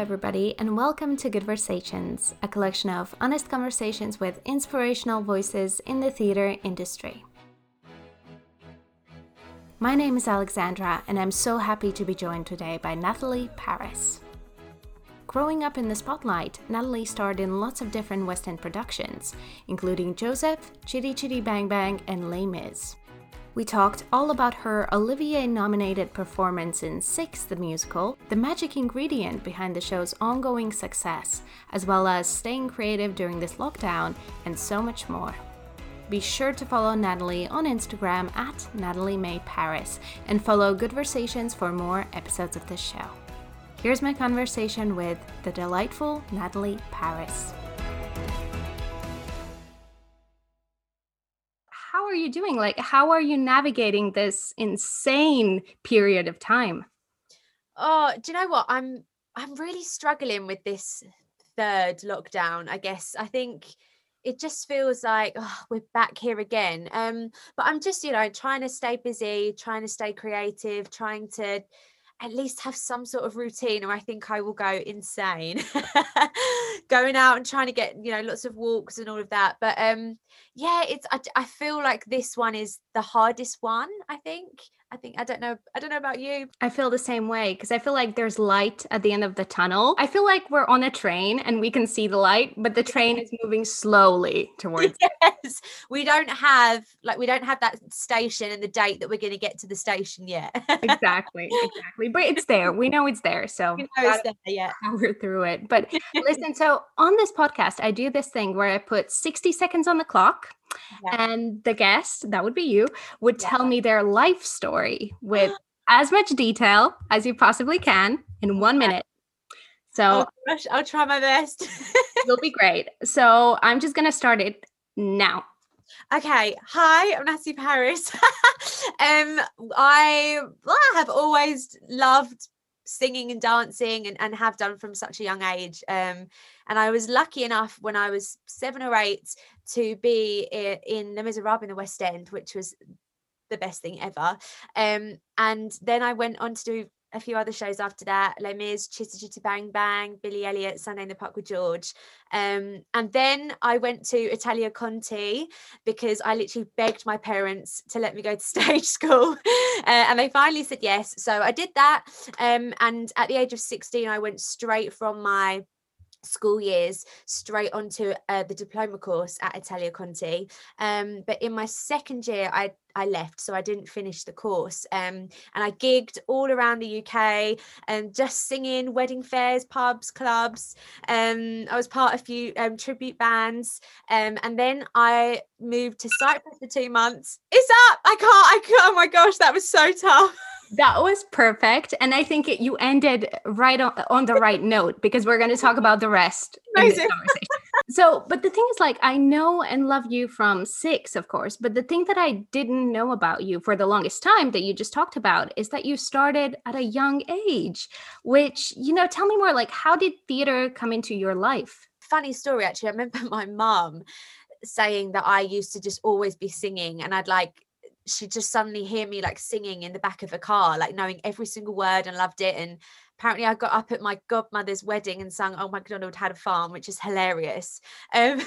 everybody, and welcome to Good Versations, a collection of honest conversations with inspirational voices in the theatre industry. My name is Alexandra, and I'm so happy to be joined today by Natalie Paris. Growing up in the spotlight, Natalie starred in lots of different West End productions, including Joseph, Chitty Chitty Bang Bang, and Les Mis. We talked all about her Olivier nominated performance in Six the Musical, the magic ingredient behind the show's ongoing success, as well as staying creative during this lockdown, and so much more. Be sure to follow Natalie on Instagram at Natalie May Paris and follow Good Versations for more episodes of this show. Here's my conversation with the delightful Natalie Paris. How are you doing? Like, how are you navigating this insane period of time? Oh, do you know what? I'm I'm really struggling with this third lockdown. I guess I think it just feels like oh, we're back here again. Um, but I'm just you know trying to stay busy, trying to stay creative, trying to at least have some sort of routine or I think I will go insane going out and trying to get you know lots of walks and all of that but um yeah it's I, I feel like this one is the hardest one I think I think I don't know I don't know about you. I feel the same way because I feel like there's light at the end of the tunnel. I feel like we're on a train and we can see the light, but the train is moving slowly towards Yes. We don't have like we don't have that station and the date that we're going to get to the station yet. exactly. Exactly. But it's there. We know it's there. So we know it's there, yeah. Power through it. But listen, so on this podcast I do this thing where I put 60 seconds on the clock yeah. and the guest, that would be you, would yeah. tell me their life story with as much detail as you possibly can in one minute. So oh gosh, I'll try my best. you'll be great. So I'm just gonna start it now. Okay, hi, I'm Natalie Paris. um, I, well, I have always loved singing and dancing and, and have done from such a young age. Um, and I was lucky enough when I was seven or eight to be in Les Miserables in the West End, which was the best thing ever. Um, and then I went on to do a few other shows after that Les Mis, Chitty Chitty Bang Bang, Billy Elliot, Sunday in the Park with George. Um, and then I went to Italia Conti because I literally begged my parents to let me go to stage school. Uh, and they finally said yes. So I did that. Um, and at the age of 16, I went straight from my school years straight onto uh, the diploma course at Italia Conti. Um, but in my second year, I I left, so I didn't finish the course. Um, and I gigged all around the UK and just singing wedding fairs, pubs, clubs. Um, I was part of a few um, tribute bands. Um, and then I moved to Cyprus for two months. It's up! I can't, I can't. Oh my gosh, that was so tough. That was perfect. And I think it, you ended right on, on the right note because we're going to talk about the rest. so, but the thing is, like, I know and love you from six, of course. But the thing that I didn't know about you for the longest time that you just talked about is that you started at a young age, which, you know, tell me more like, how did theater come into your life? Funny story, actually. I remember my mom saying that I used to just always be singing and I'd like she'd just suddenly hear me like singing in the back of a car, like knowing every single word and loved it. And apparently I got up at my godmother's wedding and sang Oh MacDonald Had a Farm, which is hilarious. Um,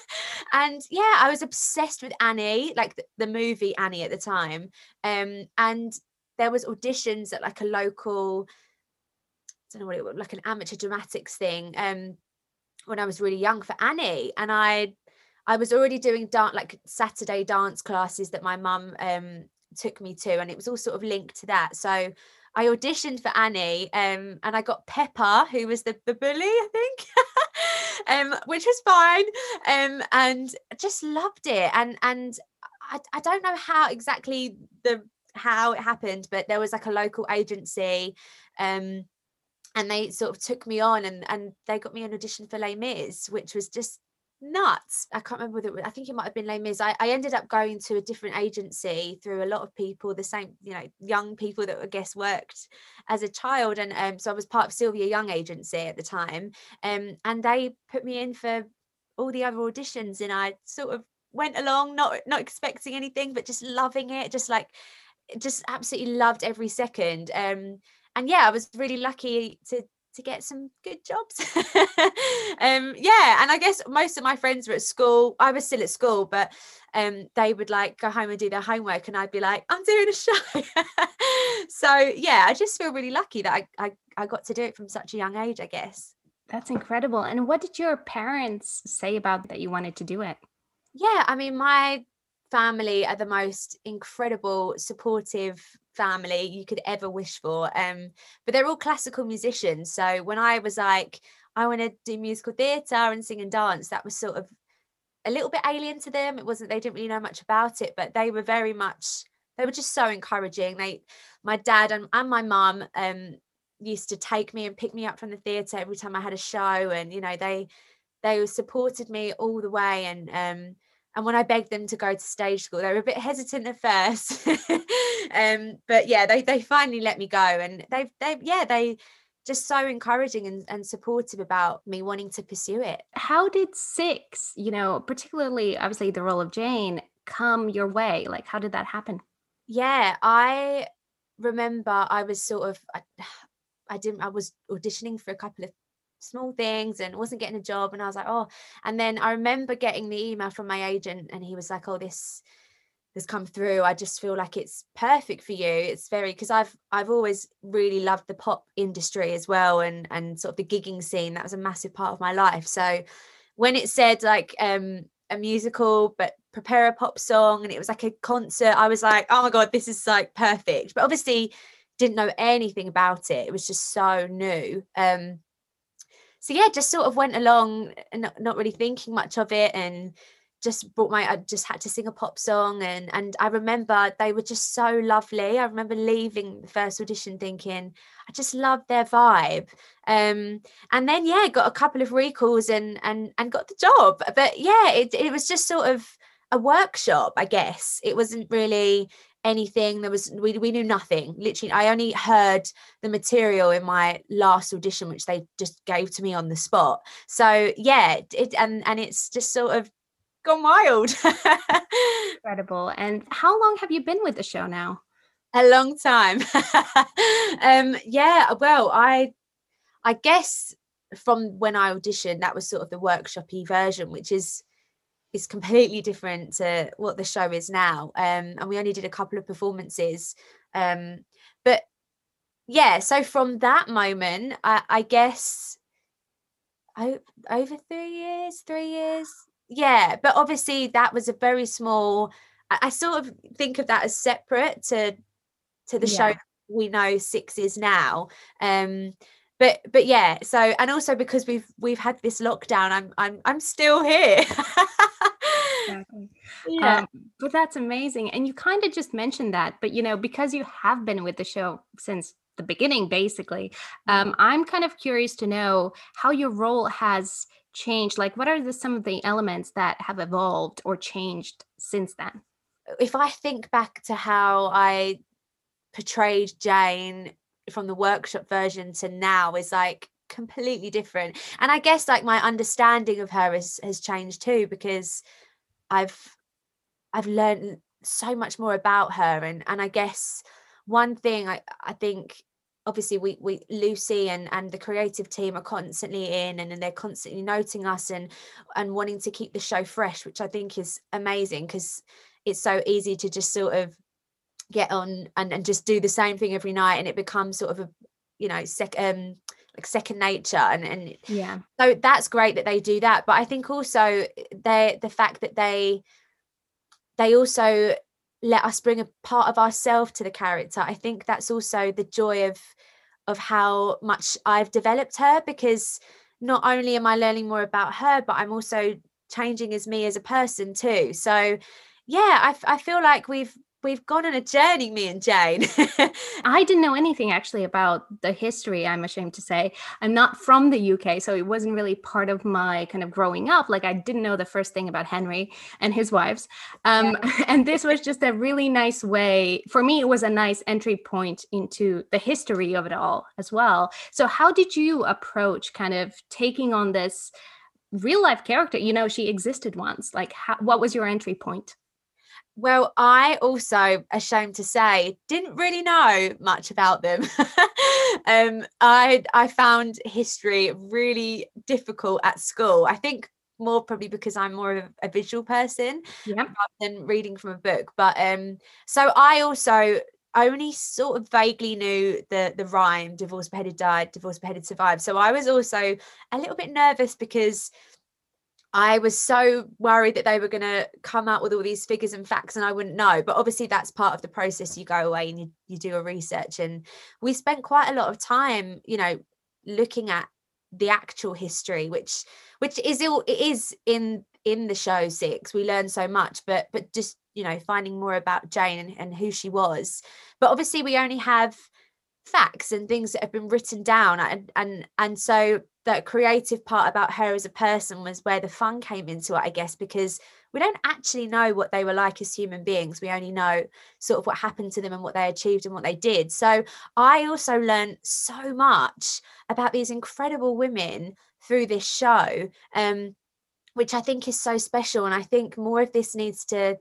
and yeah, I was obsessed with Annie, like the, the movie Annie at the time. Um, and there was auditions at like a local, I don't know what it was, like an amateur dramatics thing. Um, when I was really young for Annie, and I I was already doing dance like Saturday dance classes that my mum um, took me to, and it was all sort of linked to that. So I auditioned for Annie, um, and I got Pepper, who was the, the bully, I think, um, which was fine, um, and just loved it. And and I, I don't know how exactly the how it happened, but there was like a local agency. Um, and they sort of took me on and and they got me an audition for Les Mis, which was just nuts. I can't remember whether was, I think it might have been Les Mis. I, I ended up going to a different agency through a lot of people, the same, you know, young people that I guess worked as a child. And um, so I was part of Sylvia Young agency at the time. Um, and they put me in for all the other auditions and I sort of went along, not not expecting anything, but just loving it, just like just absolutely loved every second. Um, and yeah, I was really lucky to to get some good jobs. um, yeah, and I guess most of my friends were at school. I was still at school, but um, they would like go home and do their homework, and I'd be like, "I'm doing a show." so yeah, I just feel really lucky that I, I I got to do it from such a young age. I guess. That's incredible. And what did your parents say about that you wanted to do it? Yeah, I mean, my family are the most incredible, supportive family you could ever wish for. Um, but they're all classical musicians. So when I was like, I want to do musical theatre and sing and dance, that was sort of a little bit alien to them. It wasn't, they didn't really know much about it, but they were very much, they were just so encouraging. They, my dad and, and my mum um, used to take me and pick me up from the theatre every time I had a show. And, you know, they, they supported me all the way. And, um, and when I begged them to go to stage school, they were a bit hesitant at first. um, but yeah, they they finally let me go, and they've they yeah they just so encouraging and, and supportive about me wanting to pursue it. How did Six, you know, particularly obviously the role of Jane, come your way? Like, how did that happen? Yeah, I remember I was sort of I, I didn't I was auditioning for a couple of small things and wasn't getting a job and I was like oh and then I remember getting the email from my agent and he was like oh this has come through. I just feel like it's perfect for you. It's very because I've I've always really loved the pop industry as well and and sort of the gigging scene. That was a massive part of my life. So when it said like um a musical but prepare a pop song and it was like a concert I was like oh my god this is like perfect. But obviously didn't know anything about it. It was just so new. Um so yeah, just sort of went along not, not really thinking much of it and just brought my I just had to sing a pop song and and I remember they were just so lovely. I remember leaving the first audition thinking I just love their vibe. Um and then yeah, got a couple of recalls and and and got the job. But yeah, it it was just sort of a workshop, I guess. It wasn't really anything. There was we, we knew nothing. Literally i only heard the material in my last audition which they just gave to me on the spot. So yeah it and and it's just sort of gone wild. Incredible. And how long have you been with the show now? A long time. Um yeah well i i guess from when i auditioned that was sort of the workshoppy version which is is completely different to what the show is now. Um, and we only did a couple of performances. Um, but yeah, so from that moment, I, I guess I, over three years, three years. Yeah, but obviously that was a very small. I, I sort of think of that as separate to to the yeah. show we know six is now. Um, but but yeah so and also because we've we've had this lockdown i'm i'm i'm still here exactly. yeah. Um, but that's amazing and you kind of just mentioned that but you know because you have been with the show since the beginning basically um, mm-hmm. i'm kind of curious to know how your role has changed like what are the, some of the elements that have evolved or changed since then if i think back to how i portrayed jane from the workshop version to now is like completely different and i guess like my understanding of her has has changed too because i've i've learned so much more about her and and i guess one thing i i think obviously we we lucy and and the creative team are constantly in and, and they're constantly noting us and and wanting to keep the show fresh which i think is amazing because it's so easy to just sort of get on and, and just do the same thing every night and it becomes sort of a you know sec um second nature and and yeah. so that's great that they do that but i think also they the fact that they they also let us bring a part of ourselves to the character i think that's also the joy of of how much i've developed her because not only am i learning more about her but i'm also changing as me as a person too. So yeah I, I feel like we've we've gone on a journey, me and Jane. I didn't know anything actually about the history, I'm ashamed to say. I'm not from the UK, so it wasn't really part of my kind of growing up. Like, I didn't know the first thing about Henry and his wives. Um, yeah. And this was just a really nice way, for me, it was a nice entry point into the history of it all as well. So, how did you approach kind of taking on this? real life character you know she existed once like how, what was your entry point Well, I also, ashamed to say, didn't really know much about them. um, I I found history really difficult at school. I think more probably because I'm more of a visual person yeah. rather than reading from a book. But um, so I also only sort of vaguely knew the the rhyme divorce beheaded died divorce beheaded survived so i was also a little bit nervous because I was so worried that they were going to come out with all these figures and facts and I wouldn't know. But obviously, that's part of the process. You go away and you, you do a research. And we spent quite a lot of time, you know, looking at the actual history, which which is all it is in in the show six. We learn so much, but but just you know finding more about Jane and, and who she was. But obviously, we only have facts and things that have been written down and and and so that creative part about her as a person was where the fun came into it i guess because we don't actually know what they were like as human beings. We only know sort of what happened to them and what they achieved and what they did. So i also learned so much about these incredible women through this show um which i think is so special. And i think more of this needs to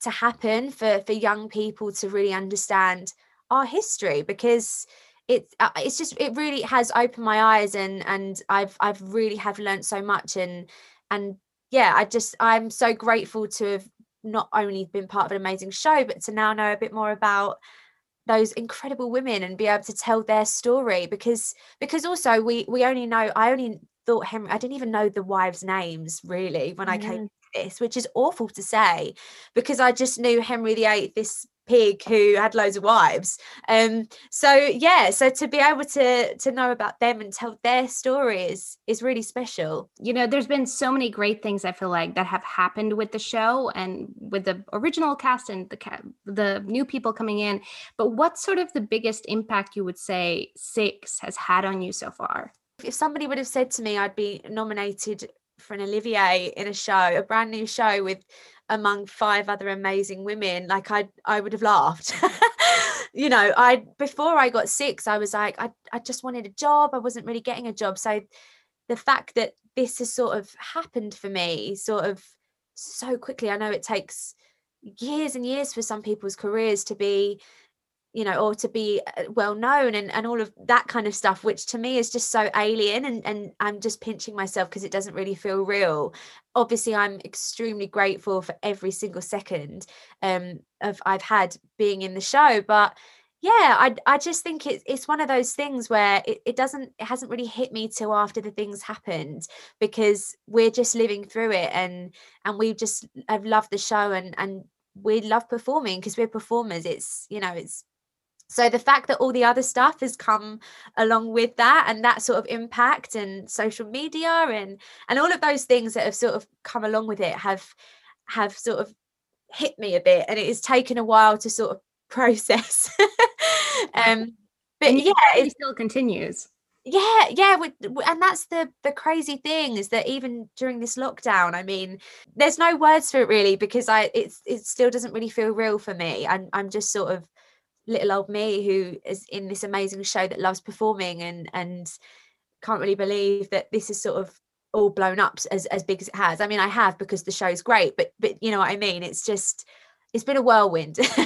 to happen for for young people to really understand our history because it's uh, it's just it really has opened my eyes and and I've I've really have learned so much and and yeah I just I'm so grateful to have not only been part of an amazing show but to now know a bit more about those incredible women and be able to tell their story because because also we we only know I only thought Henry I didn't even know the wives names really when I came to this which is awful to say because I just knew Henry VIII this pig who had loads of wives. Um so yeah so to be able to to know about them and tell their stories is really special. You know there's been so many great things i feel like that have happened with the show and with the original cast and the ca- the new people coming in. But what's sort of the biggest impact you would say six has had on you so far? If somebody would have said to me i'd be nominated for an Olivier in a show, a brand new show with among five other amazing women, like I I would have laughed. you know, I before I got six, I was like, I, I just wanted a job. I wasn't really getting a job. So the fact that this has sort of happened for me sort of so quickly, I know it takes years and years for some people's careers to be you know or to be uh, well known and, and all of that kind of stuff which to me is just so alien and and i'm just pinching myself because it doesn't really feel real. Obviously i'm extremely grateful for every single second um of i've had being in the show but yeah i i just think it's it's one of those things where it, it doesn't it hasn't really hit me till after the things happened because we're just living through it and and we just i've loved the show and and we love performing because we're performers. It's you know it's so the fact that all the other stuff has come along with that and that sort of impact and social media and and all of those things that have sort of come along with it have have sort of hit me a bit and it has taken a while to sort of process. Um but yeah it still continues. Yeah yeah and that's the the crazy thing is that even during this lockdown i mean there's no words for it really because i it's it still doesn't really feel real for me. And i'm just sort of little old me who is in this amazing show that loves performing and and can't really believe that this is sort of all blown up as as big as it has. I mean, I have because the show's great, but but you know what I mean. It's just it's been a whirlwind.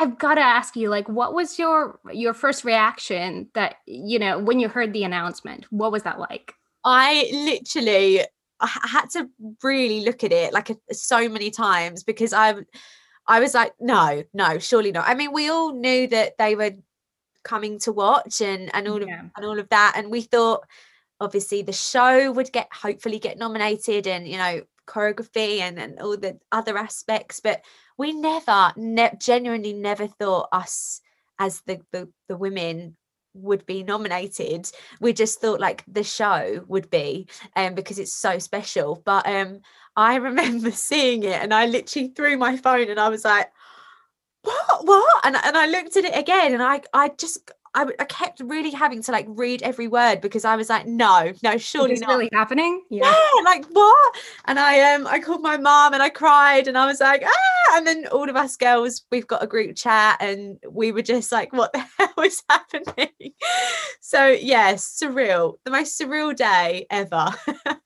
I've got to ask you, like, what was your your first reaction that you know when you heard the announcement? What was that like? I literally I had to really look at it like a, so many times because I've I was like, no, no, surely not. I mean, we all knew that they were coming to watch and and all yeah. of and all of that, and we thought obviously the show would get hopefully get nominated and you know choreography and and all the other aspects, but we never, ne- genuinely never thought us as the, the the women would be nominated we just thought like the show would be um because it's so special but um I remember seeing it and I literally threw my phone and I was like, what, what? And, and I looked at it again and I, I just, I, I kept really having to like read every word because I was like, no, no, surely not. really happening? Yeah. yeah. like what? And I um I called my mom and I cried and I was like, ah, and then all of us girls, we've got a group chat and we were just like, what the hell is happening? so yes, surreal, the most surreal day ever.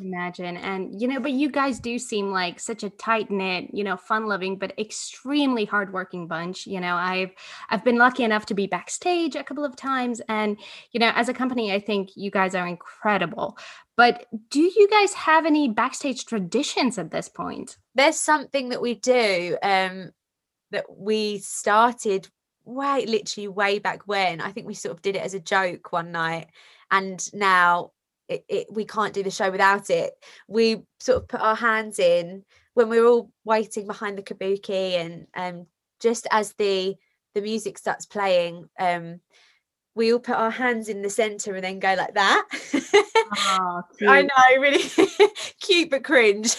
imagine and you know but you guys do seem like such a tight knit you know fun loving but extremely hardworking bunch you know i've i've been lucky enough to be backstage a couple of times and you know as a company i think you guys are incredible. But do you guys have any backstage traditions at this point? There's something that we do um that we started way literally way back when. I think we sort of did it as a joke one night and now it, it, we can't do the show without it. We sort of put our hands in when we are all waiting behind the kabuki, and um, just as the the music starts playing, um, we all put our hands in the center and then go like that. Oh, I know, really cute but cringe.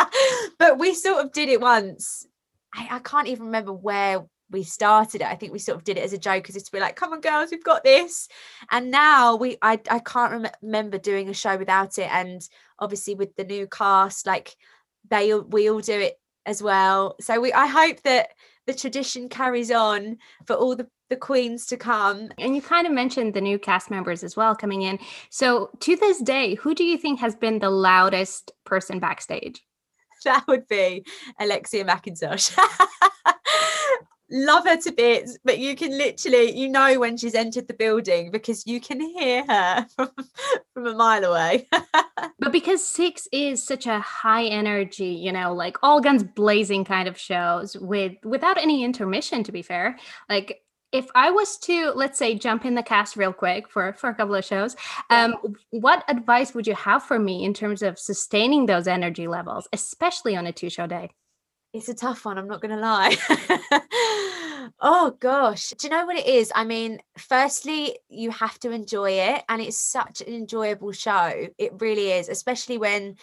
but we sort of did it once. I, I can't even remember where we started it. I think we sort of did it as a joke because it's to be like, come on, girls, we've got this. And now we, I, I can't rem- remember doing a show without it. And obviously with the new cast, like they, we all do it as well. So we, I hope that the tradition carries on for all the the queens to come. And you kind of mentioned the new cast members as well coming in. So to this day, who do you think has been the loudest person backstage? That would be Alexia McIntosh. love her to bits, but you can literally, you know, when she's entered the building because you can hear her from, from a mile away. but because Six is such a high energy, you know, like all guns blazing kind of shows with without any intermission, to be fair, like if I was to let's say jump in the cast real quick for for a couple of shows, um, what advice would you have for me in terms of sustaining those energy levels, especially on a two show day? It's a tough one i'm not going to lie. Oh gosh do you know what it is? I mean firstly you have to enjoy it and it's such an enjoyable show it really is especially when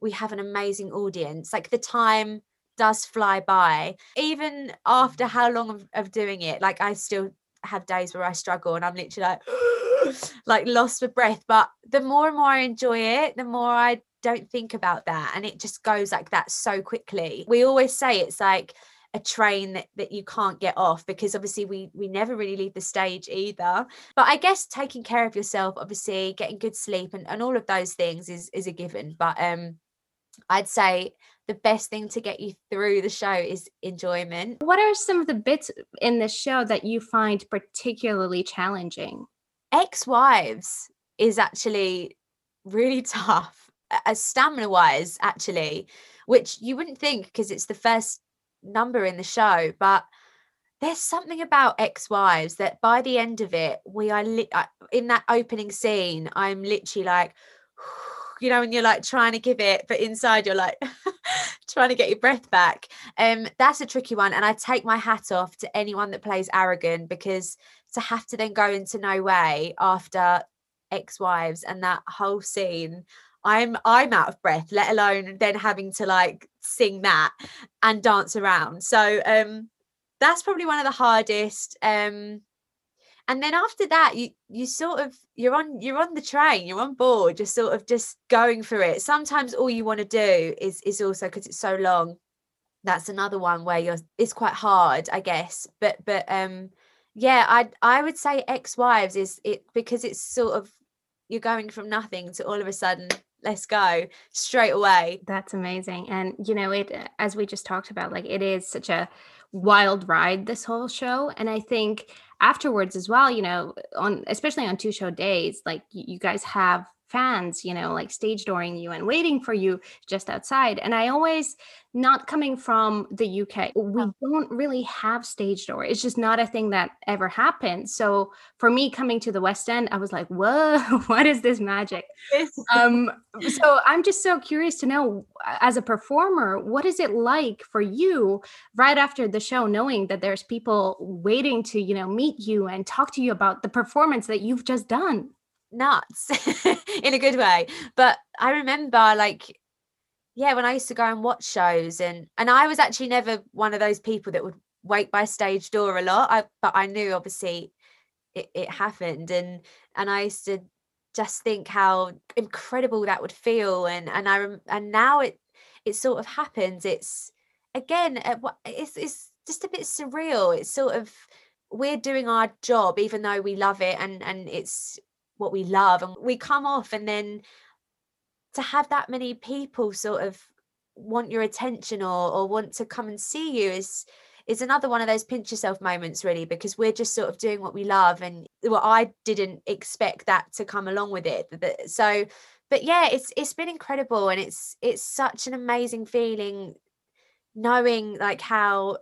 we have an amazing audience like the time does fly by. Even after how long of, of doing it like i still have days where i struggle and i'm literally like like lost for breath but the more and more i enjoy it the more i don't think about that and it just goes like that so quickly. We always say it's like a train that, that you can't get off because obviously we we never really leave the stage either. But i guess taking care of yourself obviously getting good sleep and, and all of those things is is a given. But um i'd say the best thing to get you through the show is enjoyment. What are some of the bits in the show that you find particularly challenging? Ex-wives is actually really tough as stamina wise actually which you wouldn't think because it's the first number in the show but there's something about ex-wives that by the end of it we are li- uh, in that opening scene i'm literally like you know and you're like trying to give it but inside you're like trying to get your breath back. Um that's a tricky one and i take my hat off to anyone that plays Aragon because to have to then go into no way after ex-wives and that whole scene I'm I'm out of breath, let alone then having to like sing that and dance around. So um that's probably one of the hardest. Um and then after that you you sort of you're on you're on the train you're on board just sort of just going for it sometimes all you want to do is is also because it's so long that's another one where you're it's quite hard i guess but but um yeah i i would say ex-wives is it because it's sort of you're going from nothing to all of a sudden let's go straight away. That's amazing and you know it uh, as we just talked about like it is such a wild ride this whole show and i think afterwards as well you know on especially on two show days like you guys have fans, you know, like stage dooring you and waiting for you just outside. And I always, not coming from the UK, we don't really have stage door. It's just not a thing that ever happened. So for me coming to the West End, I was like, whoa, what is this magic? um, so I'm just so curious to know, as a performer, what is it like for you right after the show, knowing that there's people waiting to, you know, meet you and talk to you about the performance that you've just done? Nuts in a good way but i remember like yeah when i used to go and watch shows and and i was actually never one of those people that would wait by stage door a lot I, but i knew obviously it, it happened and and i used to just think how incredible that would feel and and i and now it it sort of happens it's again uh, it's it's just a bit surreal it's sort of we're doing our job even though we love it and and it's what we love and we come off and then to have that many people sort of want your attention or or want to come and see you is is another one of those pinch yourself moments really because we're just sort of doing what we love and well I didn't expect that to come along with it so but yeah it's it's been incredible and it's it's such an amazing feeling knowing like how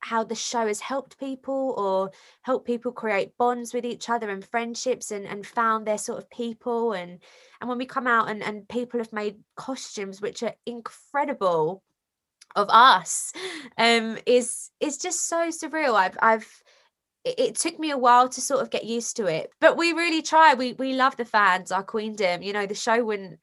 how the show has helped people or helped people create bonds with each other and friendships and, and found their sort of people. And and when we come out and, and people have made costumes which are incredible of us um is is just so surreal. I've i've it took me a while to sort of get used to it but we really try. We we love the fans our queendom. You know the show wouldn't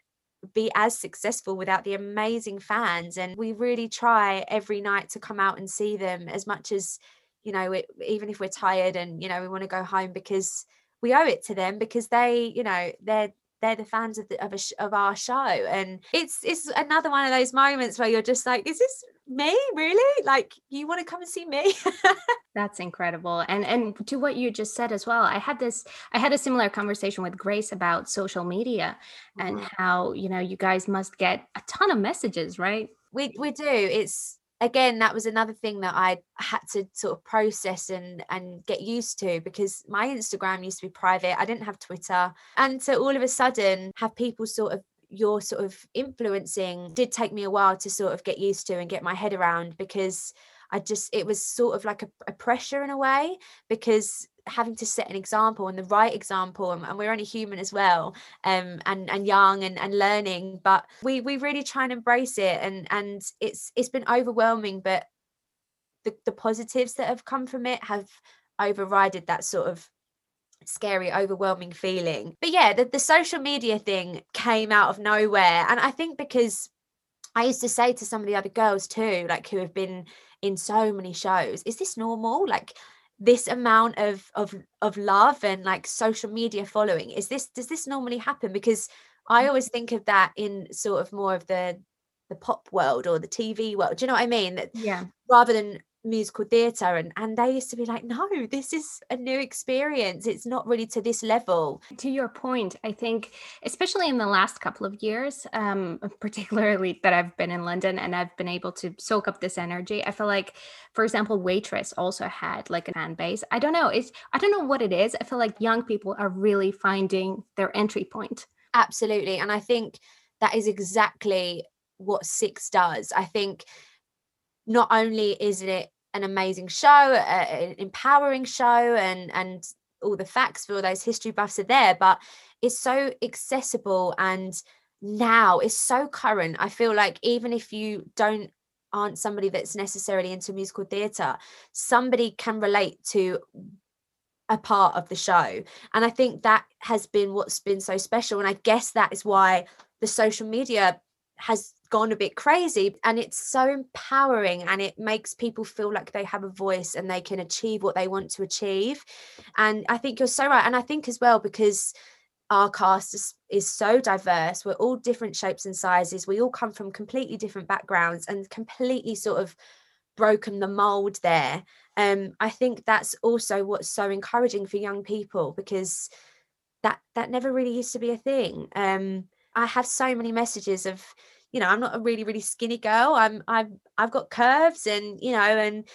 be as successful without the amazing fans and we really try every night to come out and see them as much as you know it, even if we're tired and you know we want to go home because we owe it to them because they you know they're they're the fans of the, of, a, of our show. And it's it's another one of those moments where you're just like is this me? Really? Like you want to come and see me? That's incredible and and to what you just said as well i had this i had a similar conversation with grace about social media and mm-hmm. how you know you guys must get a ton of messages right? We we do it's again that was another thing that i had to sort of process and and get used to because my instagram used to be private i didn't have twitter and so all of a sudden have people sort of you're sort of influencing did take me a while to sort of get used to and get my head around because I just it was sort of like a, a pressure in a way because having to set an example and the right example and, and, we're only human as well um and and young and, and learning but we we really try and embrace it and and it's it's been overwhelming but the, the positives that have come from it have overridden that sort of scary overwhelming feeling. But yeah the, the social media thing came out of nowhere and i think because i used to say to some of the other girls too like who have been in so many shows is this normal? Like this amount of of of love and like social media following is this does this normally happen? Because i mm. always think of that in sort of more of the the pop world or the tv world do you know what i mean? That yeah. rather than musical theatre and and they used to be like no this is a new experience. It's not really to this level. To your point i think especially in the last couple of years um particularly that i've been in london and i've been able to soak up this energy i feel like for example waitress also had like a fan base. I don't know it's i don't know what it is. I feel like young people are really finding their entry point. Absolutely and i think that is exactly what six does. I think not only is it an amazing show, an empowering show, and and all the facts for all those history buffs are there, but it's so accessible and now it's so current. I feel like even if you don't aren't somebody that's necessarily into musical theatre, somebody can relate to a part of the show. And I think that has been what's been so special. And I guess that is why the social media has gone a bit crazy and it's so empowering and it makes people feel like they have a voice and they can achieve what they want to achieve. And i think you're so right and i think as well because our cast is, is so diverse we're all different shapes and sizes we all come from completely different backgrounds and completely sort of broken the mold there. Um i think that's also what's so encouraging for young people because that that never really used to be a thing. Um i have so many messages of you know i'm not a really really skinny girl i'm i've i've got curves and you know and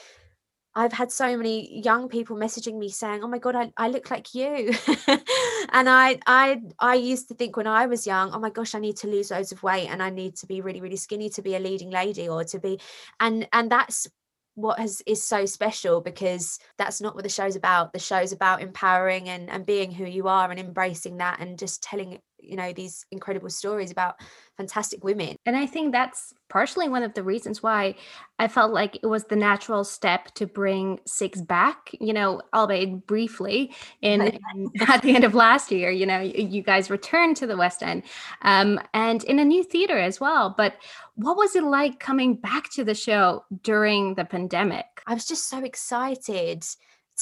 I've had so many young people messaging me saying, "Oh my god, I, I look like you," and I I I used to think when I was young, "Oh my gosh, I need to lose loads of weight and I need to be really really skinny to be a leading lady or to be," and and that's what has is so special because that's not what the show's about. The show's about empowering and and being who you are and embracing that and just telling you know these incredible stories about fantastic women. And i think that's partially one of the reasons why i felt like it was the natural step to bring six back you know albeit briefly in, in at the end of last year you know you guys returned to the west end um, and in a new theater as well. But what was it like coming back to the show during the pandemic? I was just so excited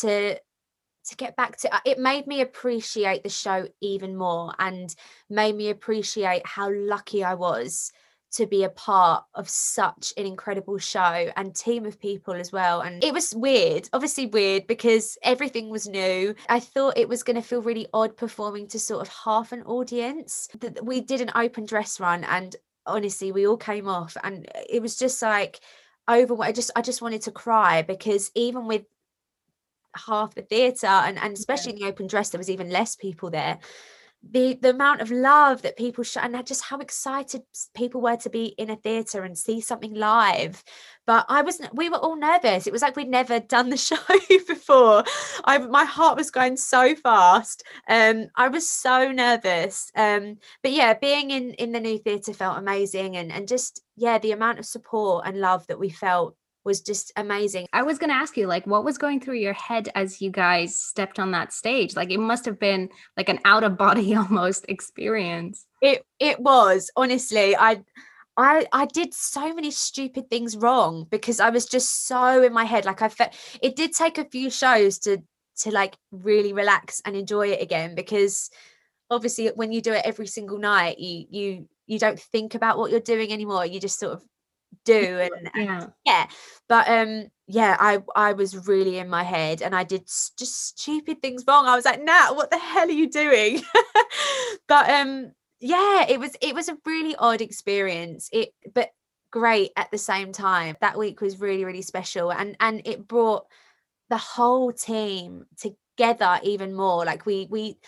to to get back to uh, it made me appreciate the show even more and made me appreciate how lucky I was to be a part of such an incredible show and team of people as well. And it was weird, obviously weird because everything was new. I thought it was going to feel really odd performing to sort of half an audience. That We did an open dress run and honestly we all came off and it was just like over I just I just wanted to cry because even with half the theatre and, and especially yeah. in the open dress there was even less people there. The the amount of love that people show and just how excited people were to be in a theater and see something live. But i wasn't. we were all nervous. It was like we'd never done the show before. I my heart was going so fast. Um i was so nervous. Um but yeah being in in the new theater felt amazing and and just yeah the amount of support and love that we felt was just amazing. I was going to ask you like what was going through your head as you guys stepped on that stage? Like it must have been like an out of body almost experience. It it was. Honestly, I I I did so many stupid things wrong because I was just so in my head like I felt it did take a few shows to to like really relax and enjoy it again because obviously when you do it every single night you you you don't think about what you're doing anymore you just sort of do and, and yeah. yeah but um yeah i i was really in my head and i did just stupid things wrong. I was like nah what the hell are you doing? But um yeah it was it was a really odd experience. It but great at the same time. That week was really really special and and it brought the whole team together even more. Like we we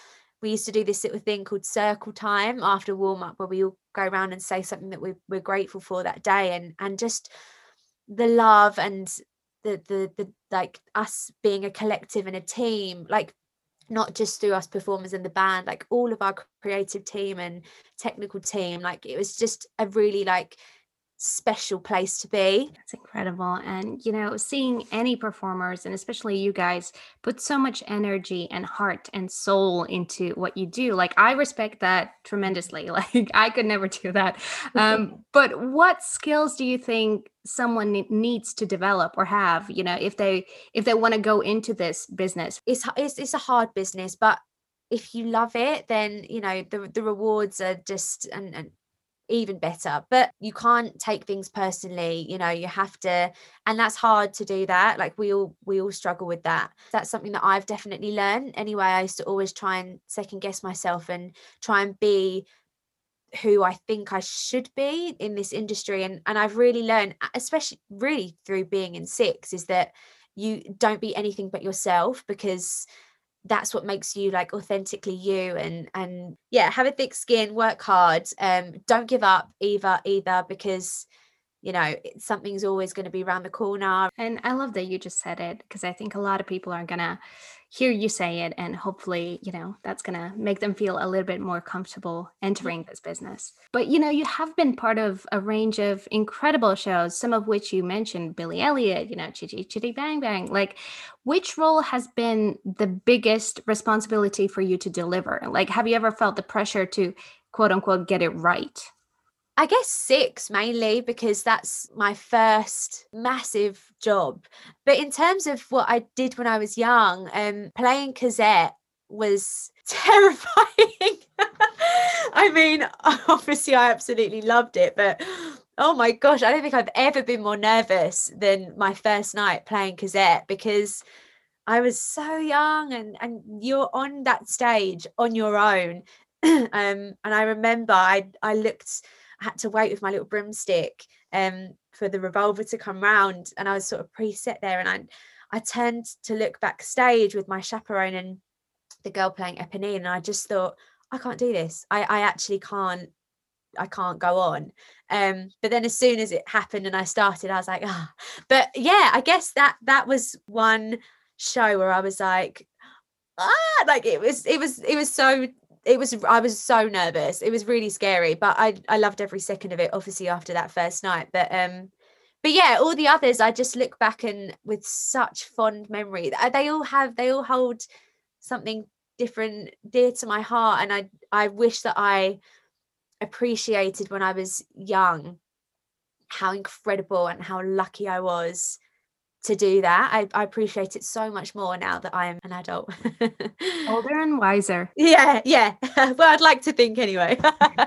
we used to do this little thing called circle time after warm up where we all go around and say something that we, we're grateful for that day and and just the love and the the the like us being a collective and a team like not just through us performers in the band like all of our creative team and technical team like it was just a really like special place to be. That's incredible. And, you know, seeing any performers, and especially you guys, put so much energy and heart and soul into what you do. Like, I respect that tremendously. Like, I could never do that. Um, but what skills do you think someone needs to develop or have you know if they if they want to go into this business it's, it's it's a hard business but if you love it then you know the the rewards are just and, and even better but you can't take things personally you know you have to and that's hard to do that like we all we all struggle with that. That's something that i've definitely learned. Anyway i used to always try and second guess myself and try and be who i think i should be in this industry and and i've really learned especially really through being in six is that you don't be anything but yourself because that's what makes you like authentically you and and yeah have a thick skin work hard um don't give up either either because you know something's always going to be around the corner. And i love that you just said it because i think a lot of people are going to hear you say it and hopefully you know that's going to make them feel a little bit more comfortable entering this business. But you know you have been part of a range of incredible shows some of which you mentioned billy elliot you know chitty chitty bang bang. Like which role has been the biggest responsibility for you to deliver? Like have you ever felt the pressure to quote unquote get it right I guess six mainly because that's my first massive job. But in terms of what I did when I was young, um, playing Cosette was terrifying. I mean, obviously, I absolutely loved it, but oh my gosh, I don't think I've ever been more nervous than my first night playing Cosette because I was so young and and you're on that stage on your own. um, and I remember I I looked had to wait with my little broomstick um, for the revolver to come round. And I was sort of pre-set there and I I turned to look backstage with my chaperone and the girl playing Eponine. And I just thought, I can't do this. I, I actually can't I can't go on. Um, but then as soon as it happened and I started, I was like, ah. Oh. But yeah, I guess that that was one show where I was like, ah, like it was it was it was so it was I was so nervous. It was really scary, but I I loved every second of it. Obviously after that first night, but um, but yeah, all the others I just look back and with such fond memory. They all have they all hold something different dear to my heart, and I I wish that I appreciated when I was young how incredible and how lucky I was to do that. I, I appreciate it so much more now that I am an adult. Older and wiser. Yeah, yeah. well, I'd like to think anyway.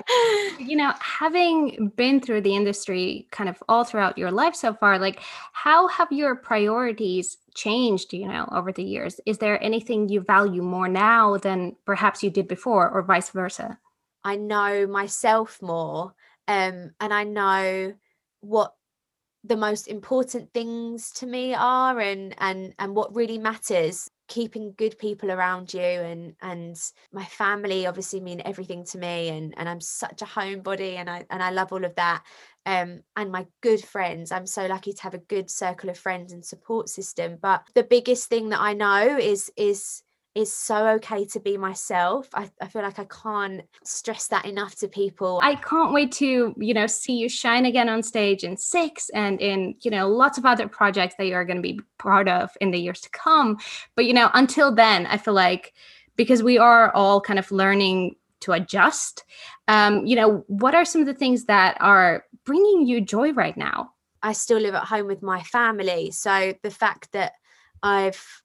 you know, having been through the industry kind of all throughout your life so far, like how have your priorities changed, you know, over the years? Is there anything you value more now than perhaps you did before or vice versa? I know myself more um, and I know what the most important things to me are and and and what really matters keeping good people around you and and my family obviously mean everything to me and and I'm such a homebody and I and I love all of that um and my good friends. I'm so lucky to have a good circle of friends and support system but the biggest thing that I know is is is so okay to be myself. I, I feel like I can't stress that enough to people. I can't wait to, you know, see you shine again on stage in six and in, you know, lots of other projects that you're going to be part of in the years to come. But, you know, until then, I feel like because we are all kind of learning to adjust, um, you know, what are some of the things that are bringing you joy right now? I still live at home with my family. So the fact that I've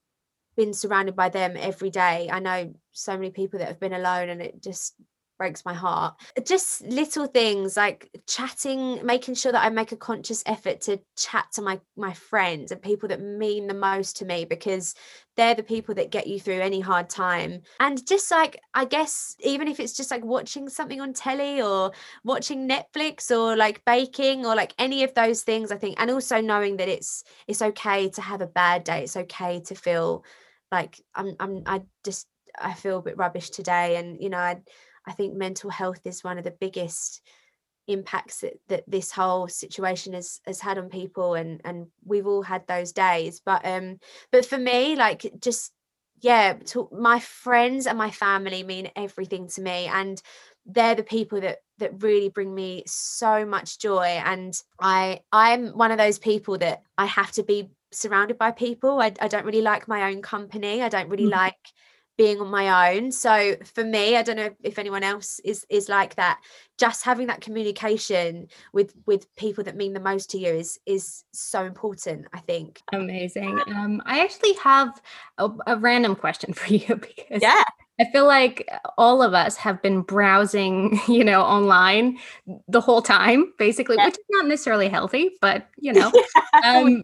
been surrounded by them every day. I know so many people that have been alone and it just breaks my heart. Just little things like chatting, making sure that I make a conscious effort to chat to my my friends and people that mean the most to me because they're the people that get you through any hard time. And just like I guess even if it's just like watching something on telly or watching Netflix or like baking or like any of those things I think and also knowing that it's it's okay to have a bad day. It's okay to feel like I'm I'm I just I feel a bit rubbish today and you know I I think mental health is one of the biggest impacts that, that this whole situation has has had on people and and we've all had those days but um but for me like just yeah to, my friends and my family mean everything to me and they're the people that that really bring me so much joy and i i'm one of those people that i have to be surrounded by people. I, I don't really like my own company. I don't really mm-hmm. like being on my own. So for me, I don't know if anyone else is is like that. Just having that communication with with people that mean the most to you is is so important. I think. Amazing. Um, I actually have a, a random question for you because yeah. I feel like all of us have been browsing, you know, online the whole time, basically, yeah. which is not necessarily healthy, but you know, um,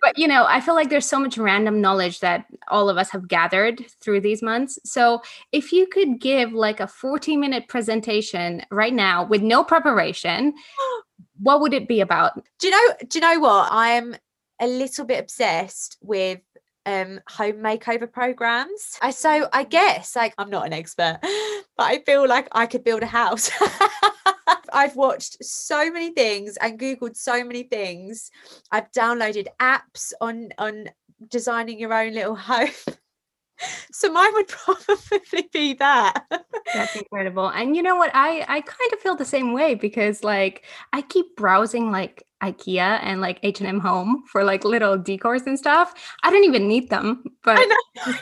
but you know, I feel like there's so much random knowledge that all of us have gathered through these months. So, if you could give like a 40 minute presentation right now with no preparation, what would it be about? Do you know do you know what? I am a little bit obsessed with um home makeover programs. I so I guess like I'm not an expert, but I feel like I could build a house. I've watched so many things and googled so many things. I've downloaded apps on on designing your own little home. so mine would probably be that. That's incredible. And you know what? I i kind of feel the same way because like i keep browsing like ikea and like h&m home for like little decors and stuff. I don't even need them but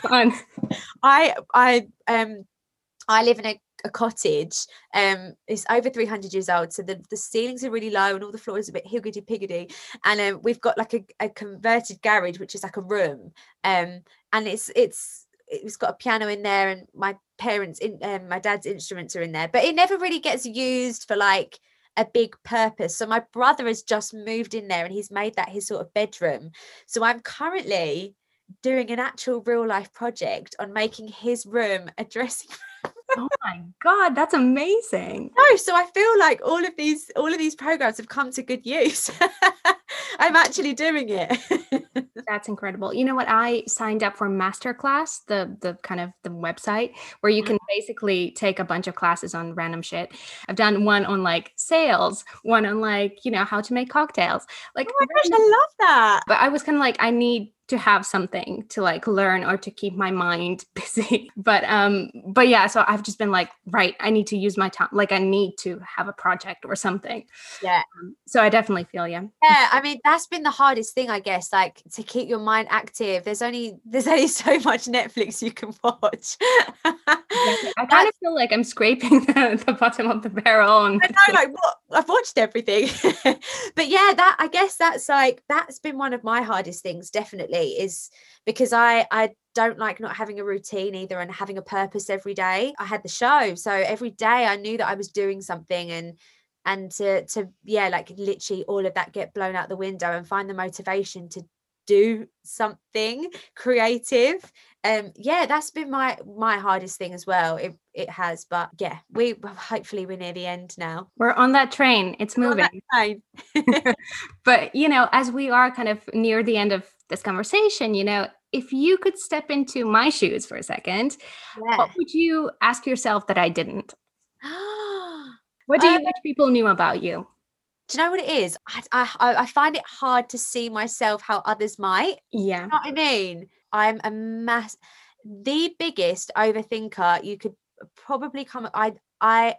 fun. I i um i live in a a cottage. Um, it's over 300 years old, so the, the ceilings are really low and all the floors are a bit higgity piggity. And um, we've got like a, a converted garage, which is like a room. Um, and it's it's it's got a piano in there, and my parents in um, my dad's instruments are in there, but it never really gets used for like a big purpose. So my brother has just moved in there and he's made that his sort of bedroom. So I'm currently doing an actual real life project on making his room a dressing oh my god that's amazing. No so i feel like all of these all of these programs have come to good use. I'm actually doing it. That's incredible. You know what? I signed up for masterclass the the kind of the website where you can mm-hmm. basically take a bunch of classes on random shit. I've done one on like sales one on like you know how to make cocktails. Like oh my gosh i love that. But i was kind of like i need to have something to like learn or to keep my mind busy. But um but yeah so i've just been like right i need to use my time like i need to have a project or something. Yeah. Um, so i definitely feel you yeah i mean that's been the hardest thing i guess like to keep your mind active. There's only there's only so much netflix you can watch. I kind of feel like I'm scraping the, the bottom of the barrel. And I know, like what I've watched everything. but yeah, that I guess that's like that's been one of my hardest things, definitely, is because I I don't like not having a routine either and having a purpose every day. I had the show. So every day I knew that I was doing something and and to to yeah, like literally all of that get blown out the window and find the motivation to do something creative um yeah that's been my my hardest thing as well it it has but yeah we hopefully we're near the end now we're on that train it's moving train. but you know as we are kind of near the end of this conversation you know if you could step into my shoes for a second yeah. what would you ask yourself that i didn't what do you um, wish people knew about you do you know what it is? I, I I find it hard to see myself how others might. Yeah. You know what I mean? I'm a mass the biggest overthinker you could probably come I I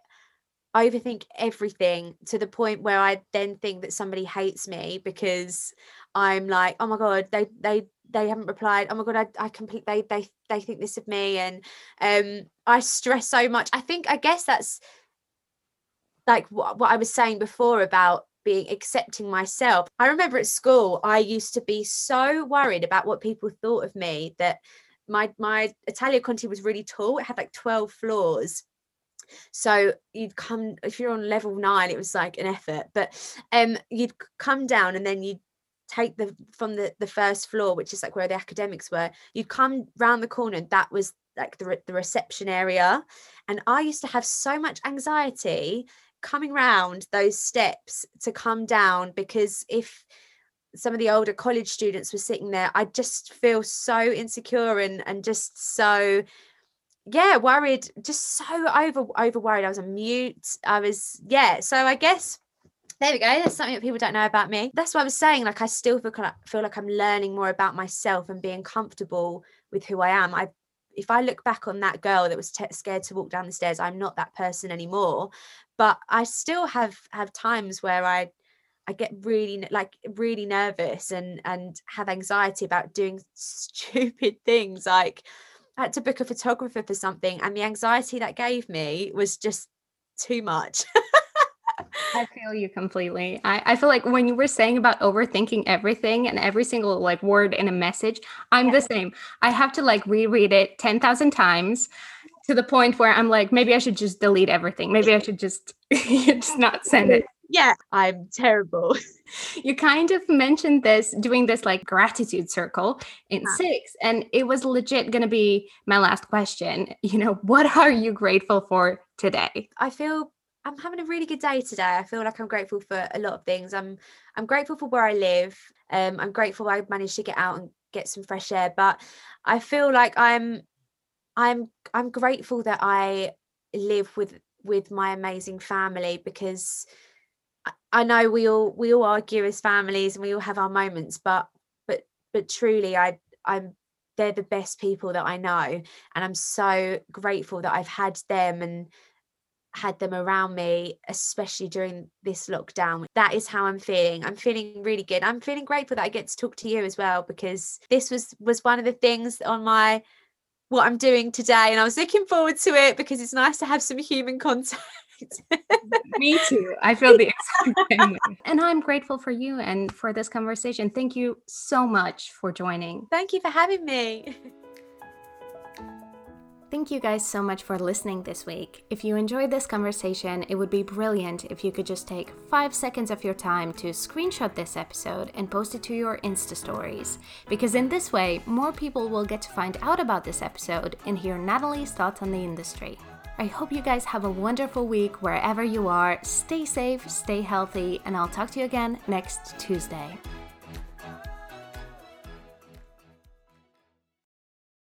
overthink everything to the point where I then think that somebody hates me because I'm like, oh my god, they they they haven't replied. Oh my god, I, I complete they they they think this of me and um I stress so much. I think I guess that's like what, what I was saying before about being accepting myself. I remember at school, I used to be so worried about what people thought of me that my my Italia Conti was really tall. It had like 12 floors. So you'd come if you're on level nine, it was like an effort, but um you'd come down and then you'd take the from the the first floor, which is like where the academics were, you'd come round the corner and that was like the, the reception area and i used to have so much anxiety coming round those steps to come down because if some of the older college students were sitting there i just feel so insecure and and just so yeah worried just so over over worried i was a mute. I was yeah. So i guess there we go. That's something that people don't know about me. That's what i was saying. Like i still feel, feel like i'm learning more about myself and being comfortable with who i am. I if I look back on that girl that was t- scared to walk down the stairs, I'm not that person anymore. But I still have have times where I I get really like really nervous and and have anxiety about doing stupid things like I had to book a photographer for something and the anxiety that gave me was just too much. I feel you completely. I, I feel like when you were saying about overthinking everything and every single like word in a message, I'm yeah. the same. I have to like reread it 10,000 times to the point where I'm like, maybe I should just delete everything. Maybe I should just, just not send it. Yeah, I'm terrible. You kind of mentioned this doing this like gratitude circle in yeah. six, and it was legit going to be my last question. You know, what are you grateful for today? I feel I'm having a really good day today. I feel like I'm grateful for a lot of things. I'm I'm grateful for where I live. Um, I'm grateful I managed to get out and get some fresh air. But I feel like I'm I'm I'm grateful that I live with with my amazing family because I know we all we all argue as families and we all have our moments, but but but truly I I'm they're the best people that I know. And I'm so grateful that I've had them and had them around me, especially during this lockdown. That is how I'm feeling. I'm feeling really good. I'm feeling grateful that I get to talk to you as well because this was was one of the things on my what I'm doing today, and I was looking forward to it because it's nice to have some human contact. Me too. I feel the exact same way. And I'm grateful for you and for this conversation. Thank you so much for joining. Thank you for having me. Thank you guys so much for listening this week. If you enjoyed this conversation, it would be brilliant if you could just take five seconds of your time to screenshot this episode and post it to your Insta stories. Because in this way, more people will get to find out about this episode and hear Natalie's thoughts on the industry. I hope you guys have a wonderful week wherever you are. Stay safe, stay healthy, and I'll talk to you again next Tuesday.